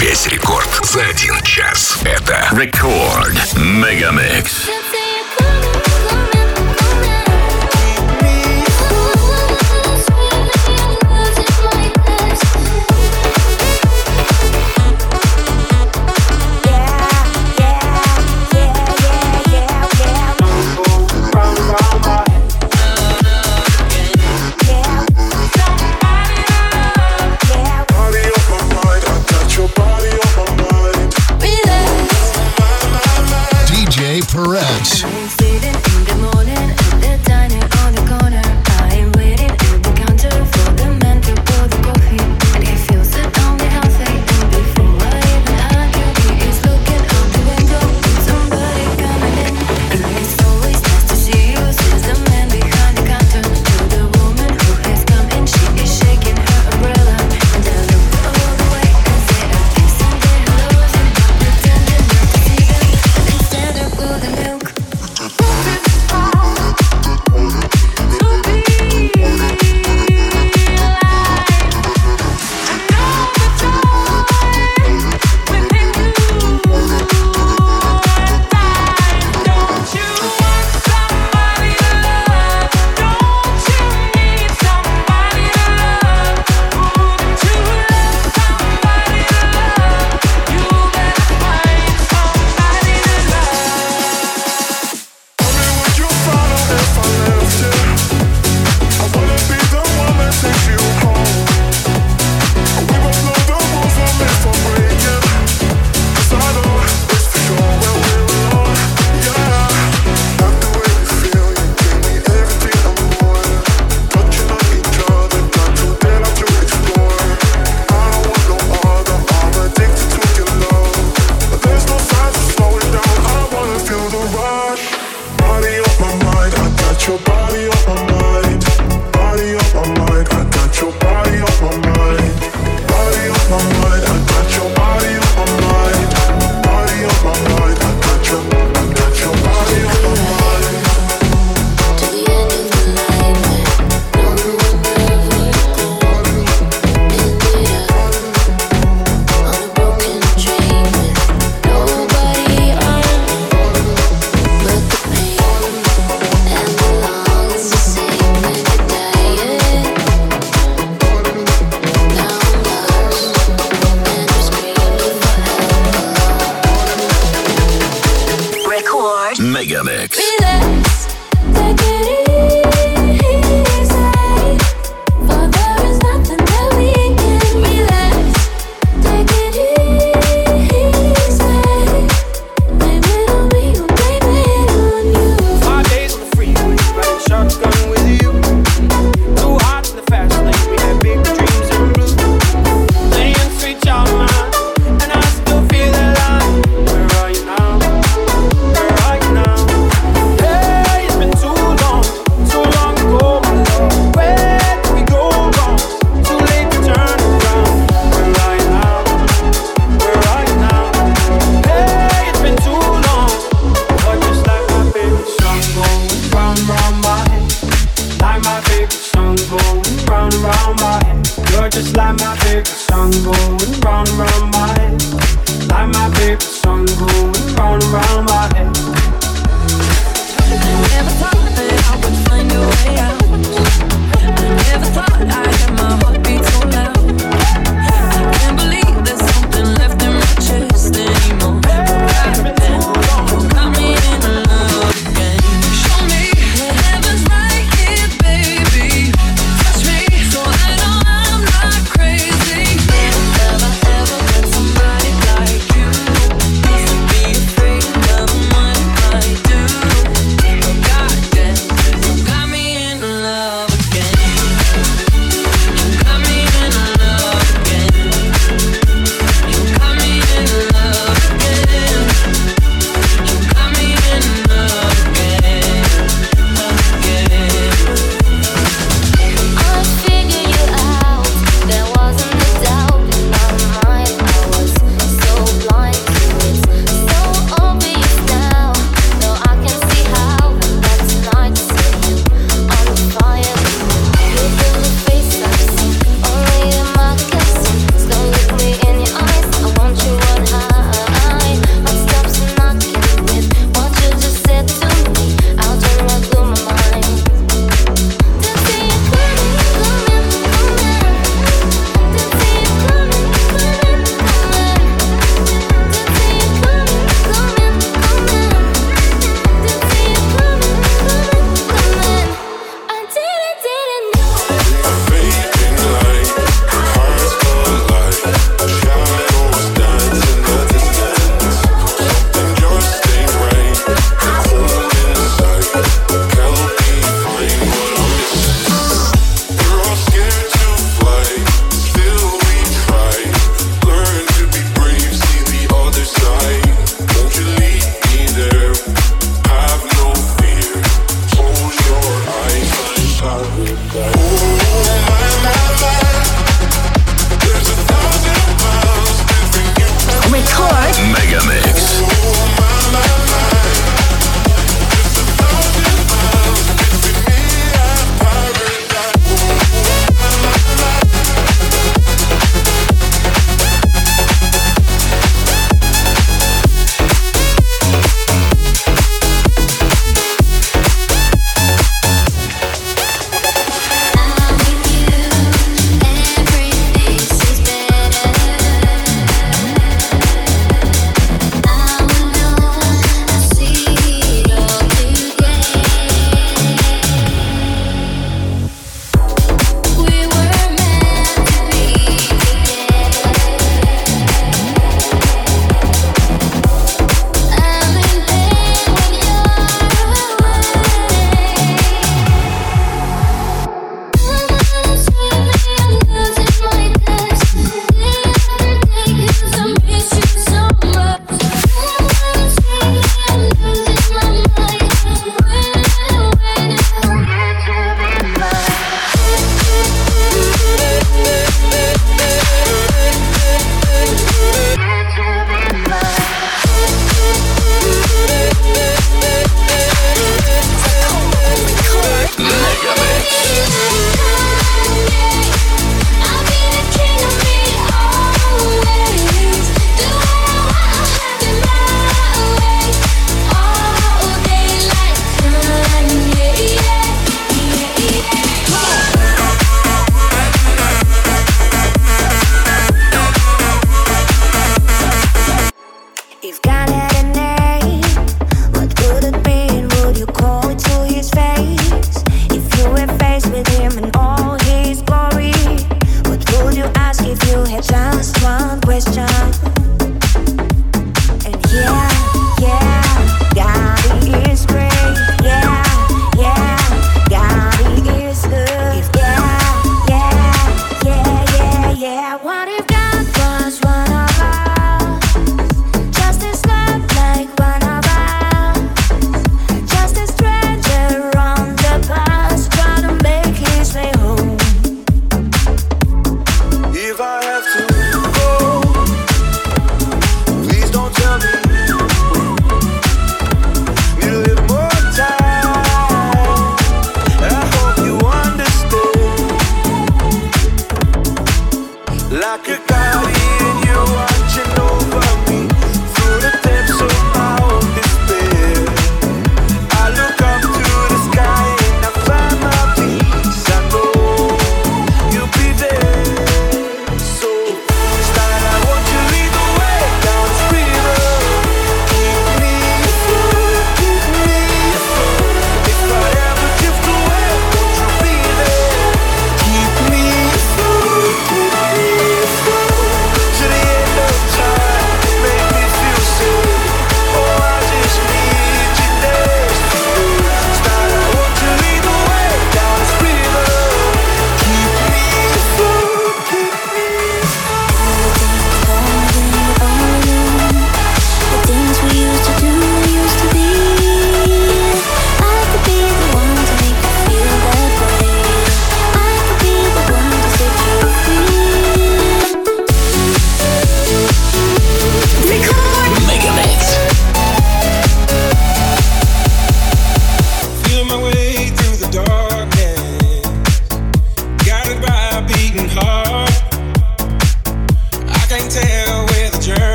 Весь рекорд за один час. Это Рекорд Мегамикс. Perez.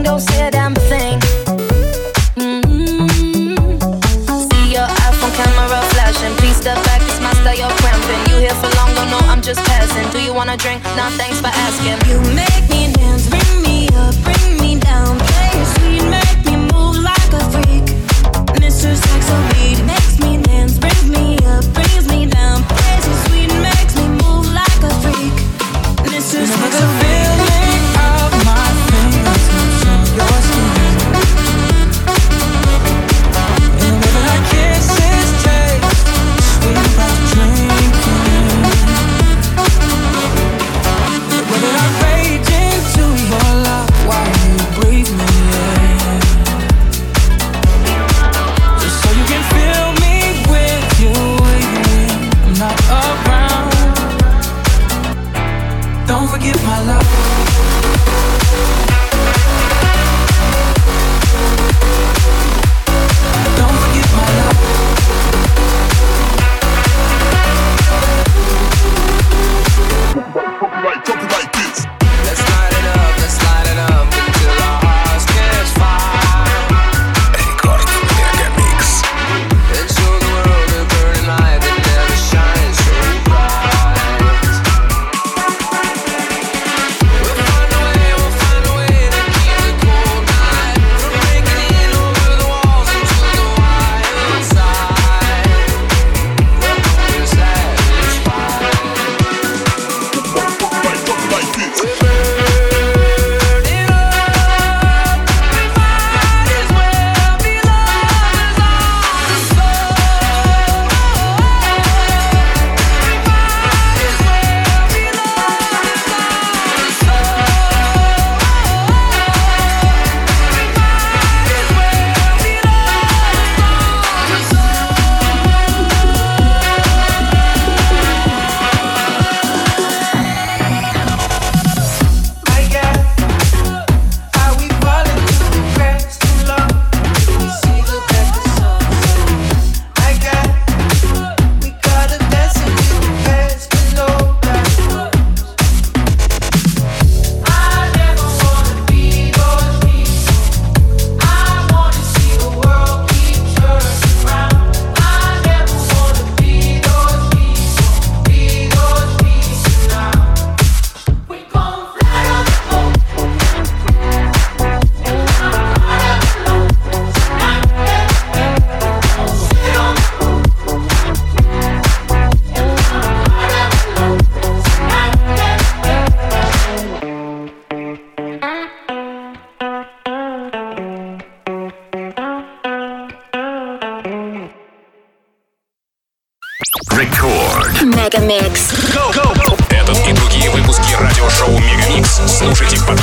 don't say damn thing. Mm-hmm. See your iPhone camera flashing. Please step back, it's my style, you're cramping. You here for long, I'm just passing. Do you wanna drink? Nah, thanks for asking. You make me dance, bring me up, bring me down. Play your sweet, make me move like a freak. Mr. Saxo beat,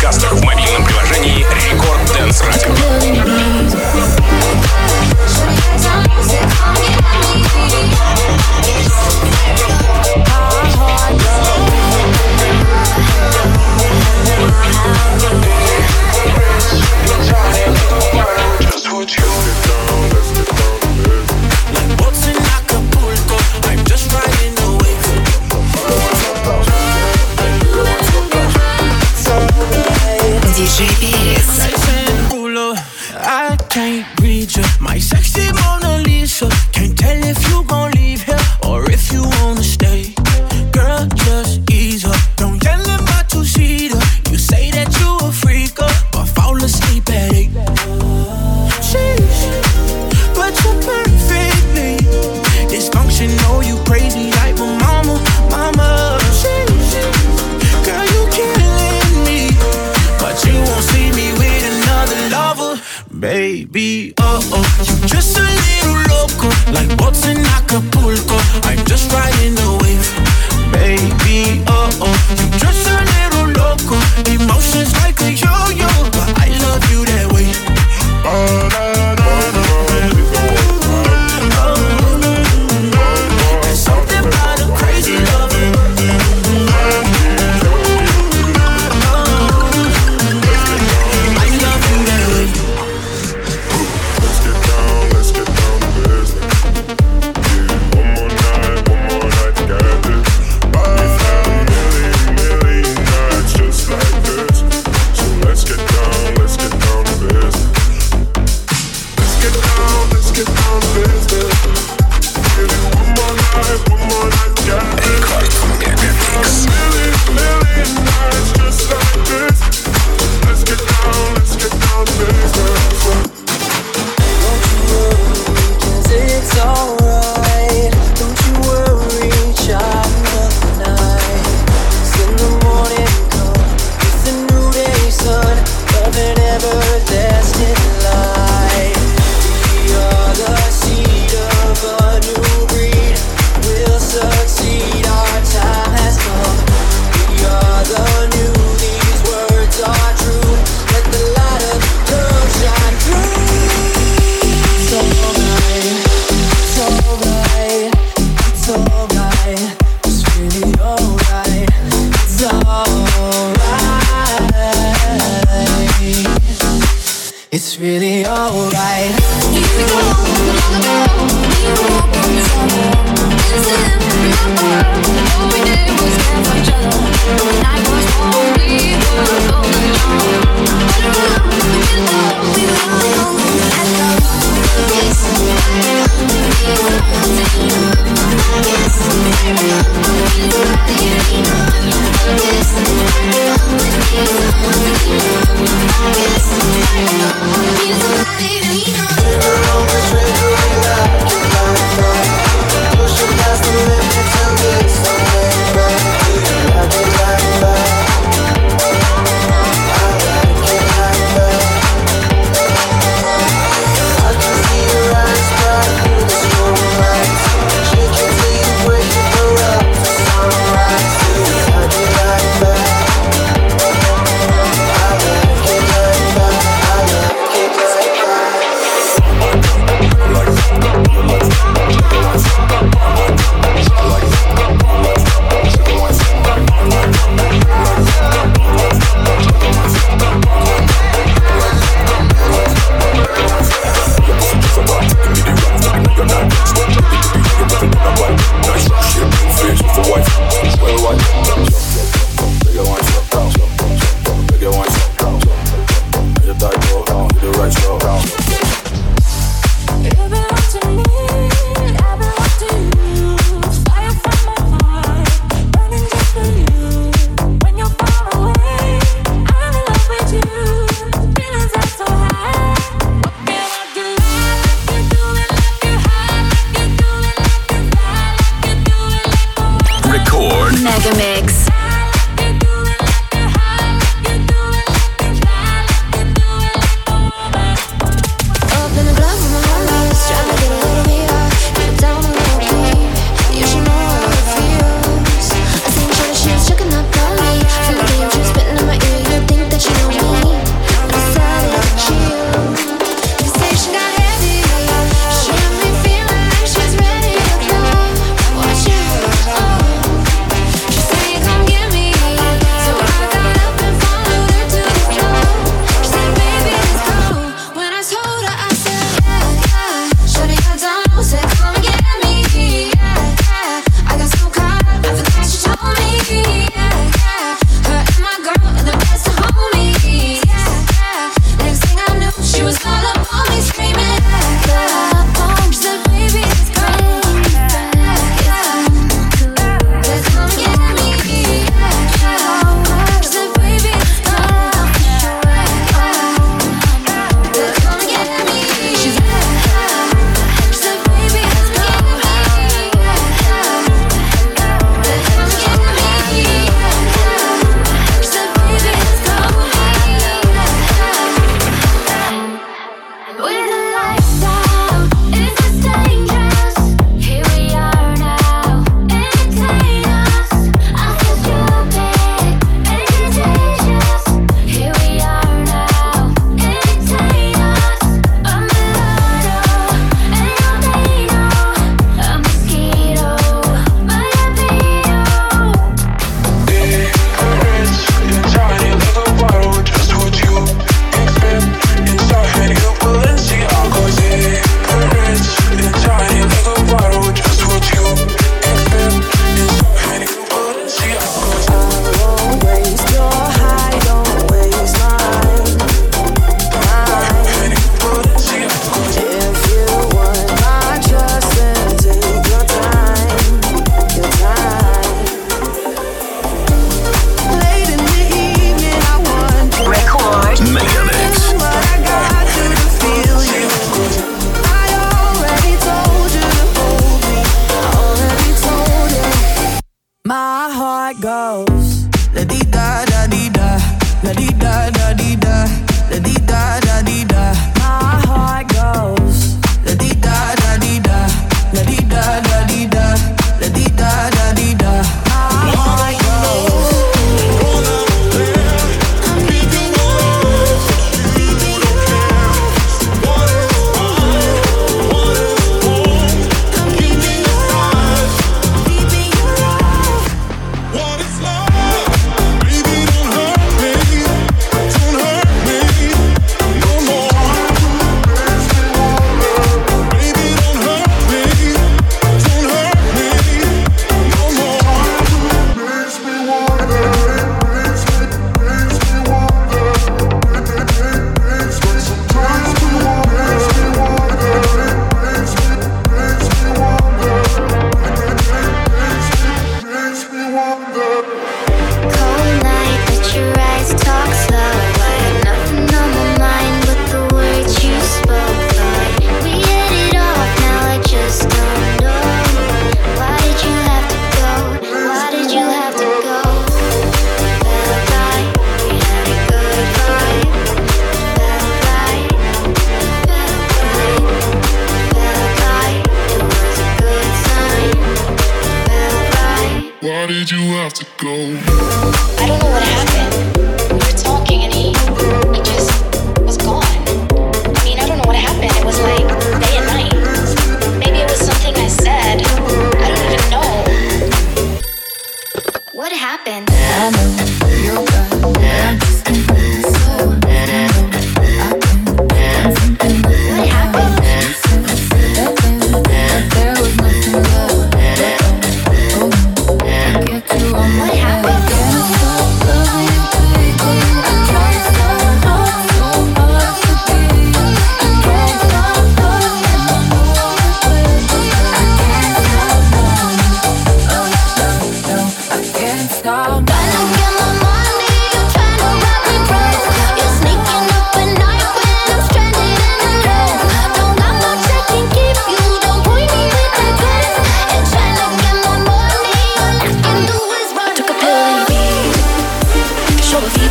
подкастах в мобильном приложении Рекорд Дэнс Радио.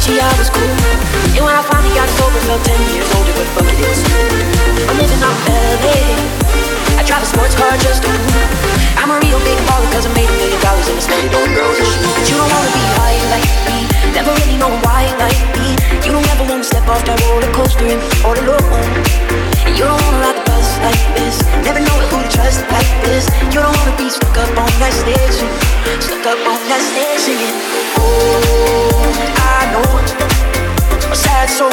Show I was cool And when I finally got sober Felt 10 years older But fuck it, it. Was cool I'm living in LA I drive a sports car just to prove I'm a real big baller Cause I made a million dollars And I steady doing girls and shoes But you don't wanna be high like me Never really know why like me You don't ever wanna step off that roller coaster And be all alone you don't wanna ride the bus like this. Never know who to trust like this. You don't wanna be stuck up on that stage Stuck up on that stage singing Oh, I know. A sad soul.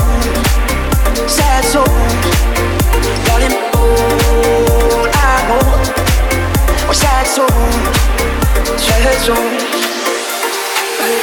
Sad soul. Darling, oh, I know. A sad soul. Sad soul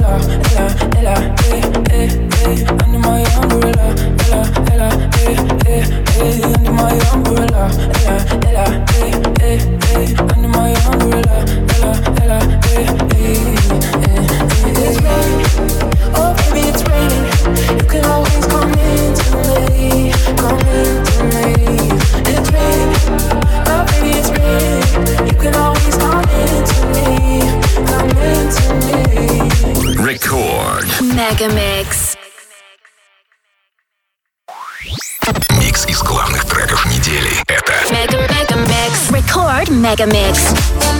umbrella, Ella, Ella, eh, eh, eh, under my umbrella, Ella, Ella, eh, eh, eh, under my umbrella, Ella, Ella, eh, eh, eh, under my umbrella, Ella, Ella, Мегамикс. Микс из главных треков недели. Это Mix. Record Mega Mix.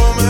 moment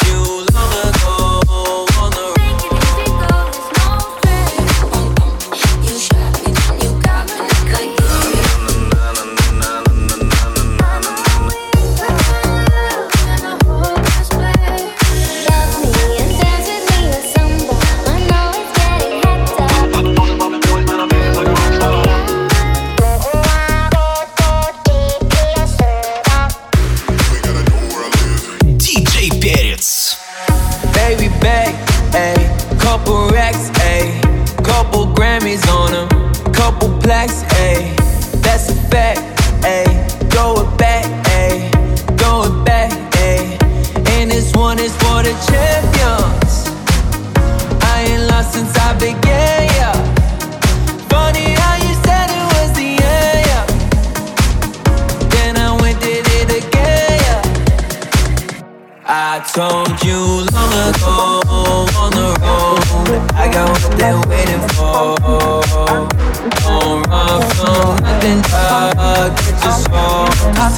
Soul.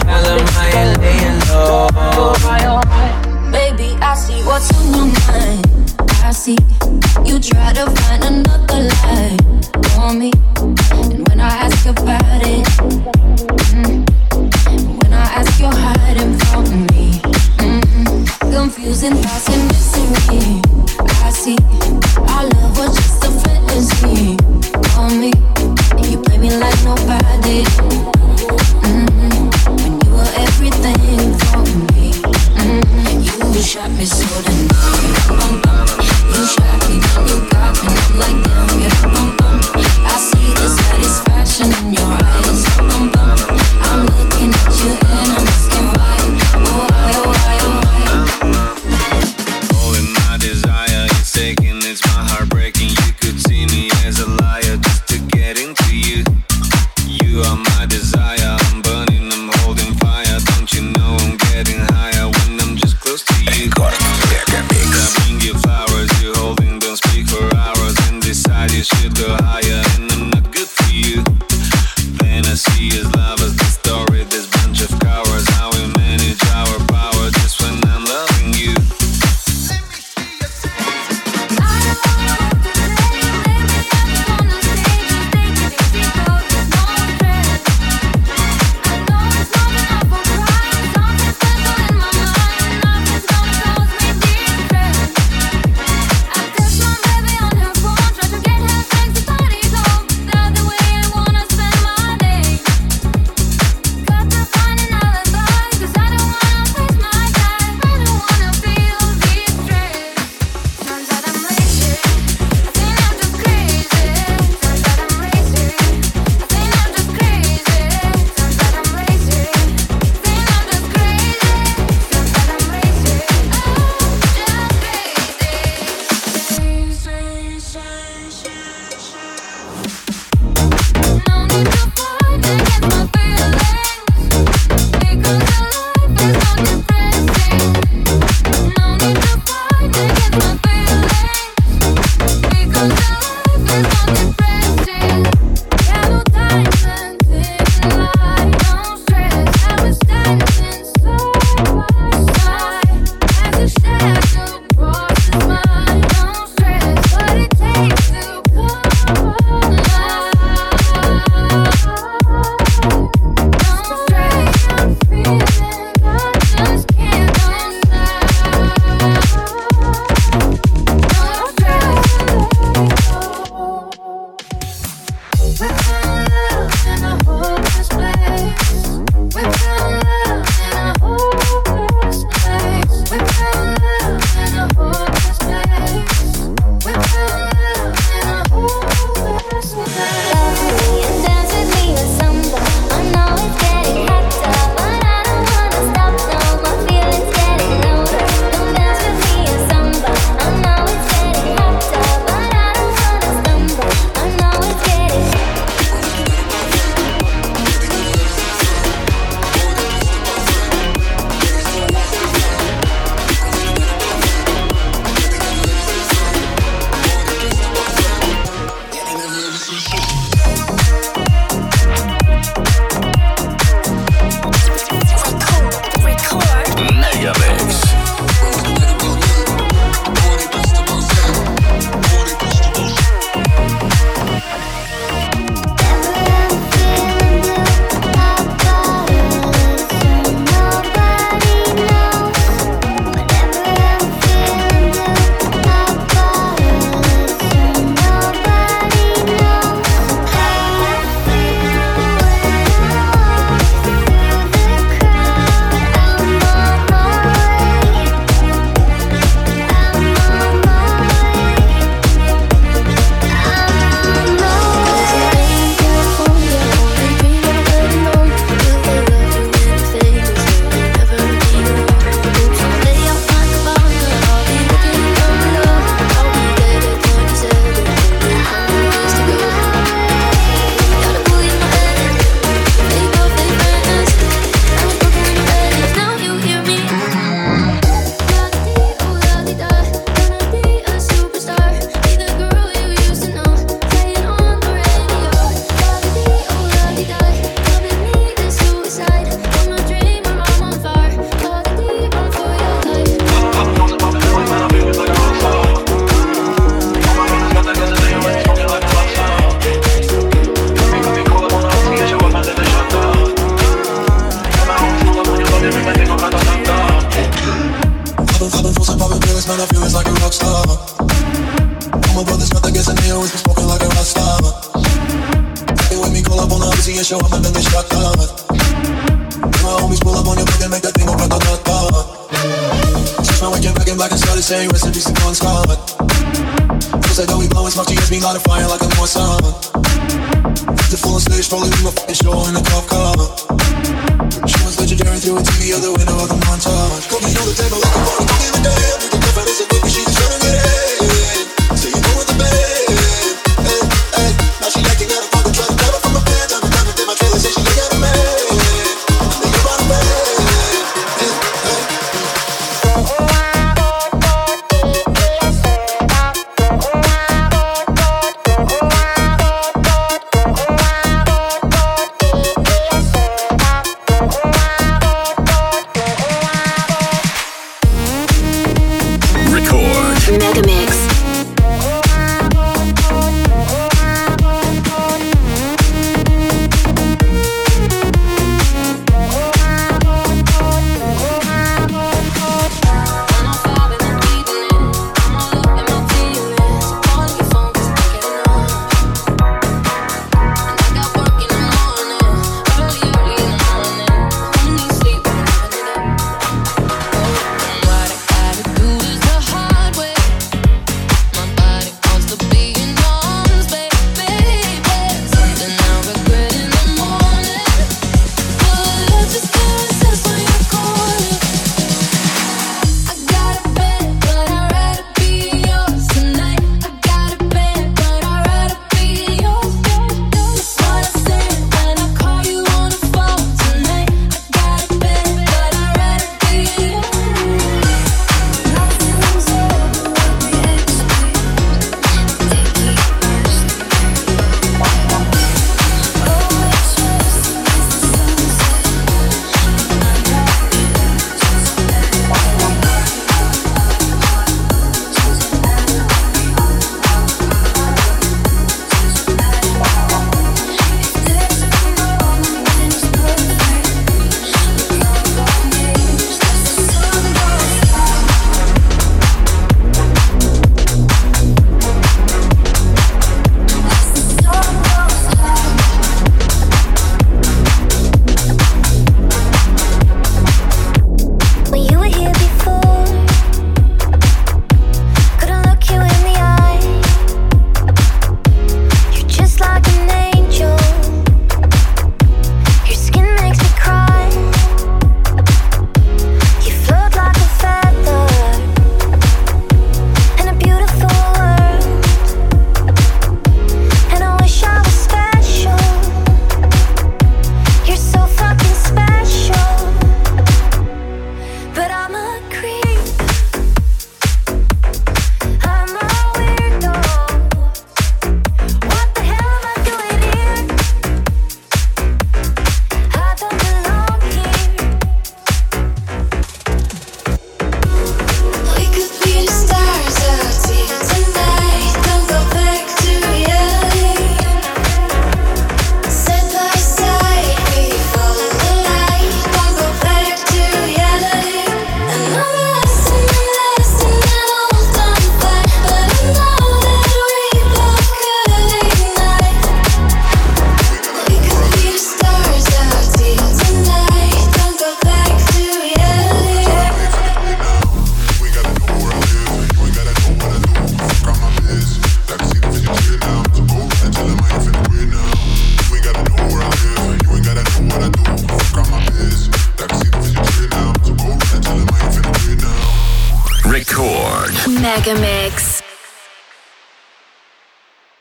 Tell 'em how you laying low. Baby, I see what's on your mind. I see you try to find another lie for me. And when I ask about it, mm, when I ask, you're hiding from me. Mm, confusing thoughts and mystery. I see our love was just a fantasy for me. And you play me like nobody. Mm-hmm. shot me so damn You shot me down, you got me, I'm like damn,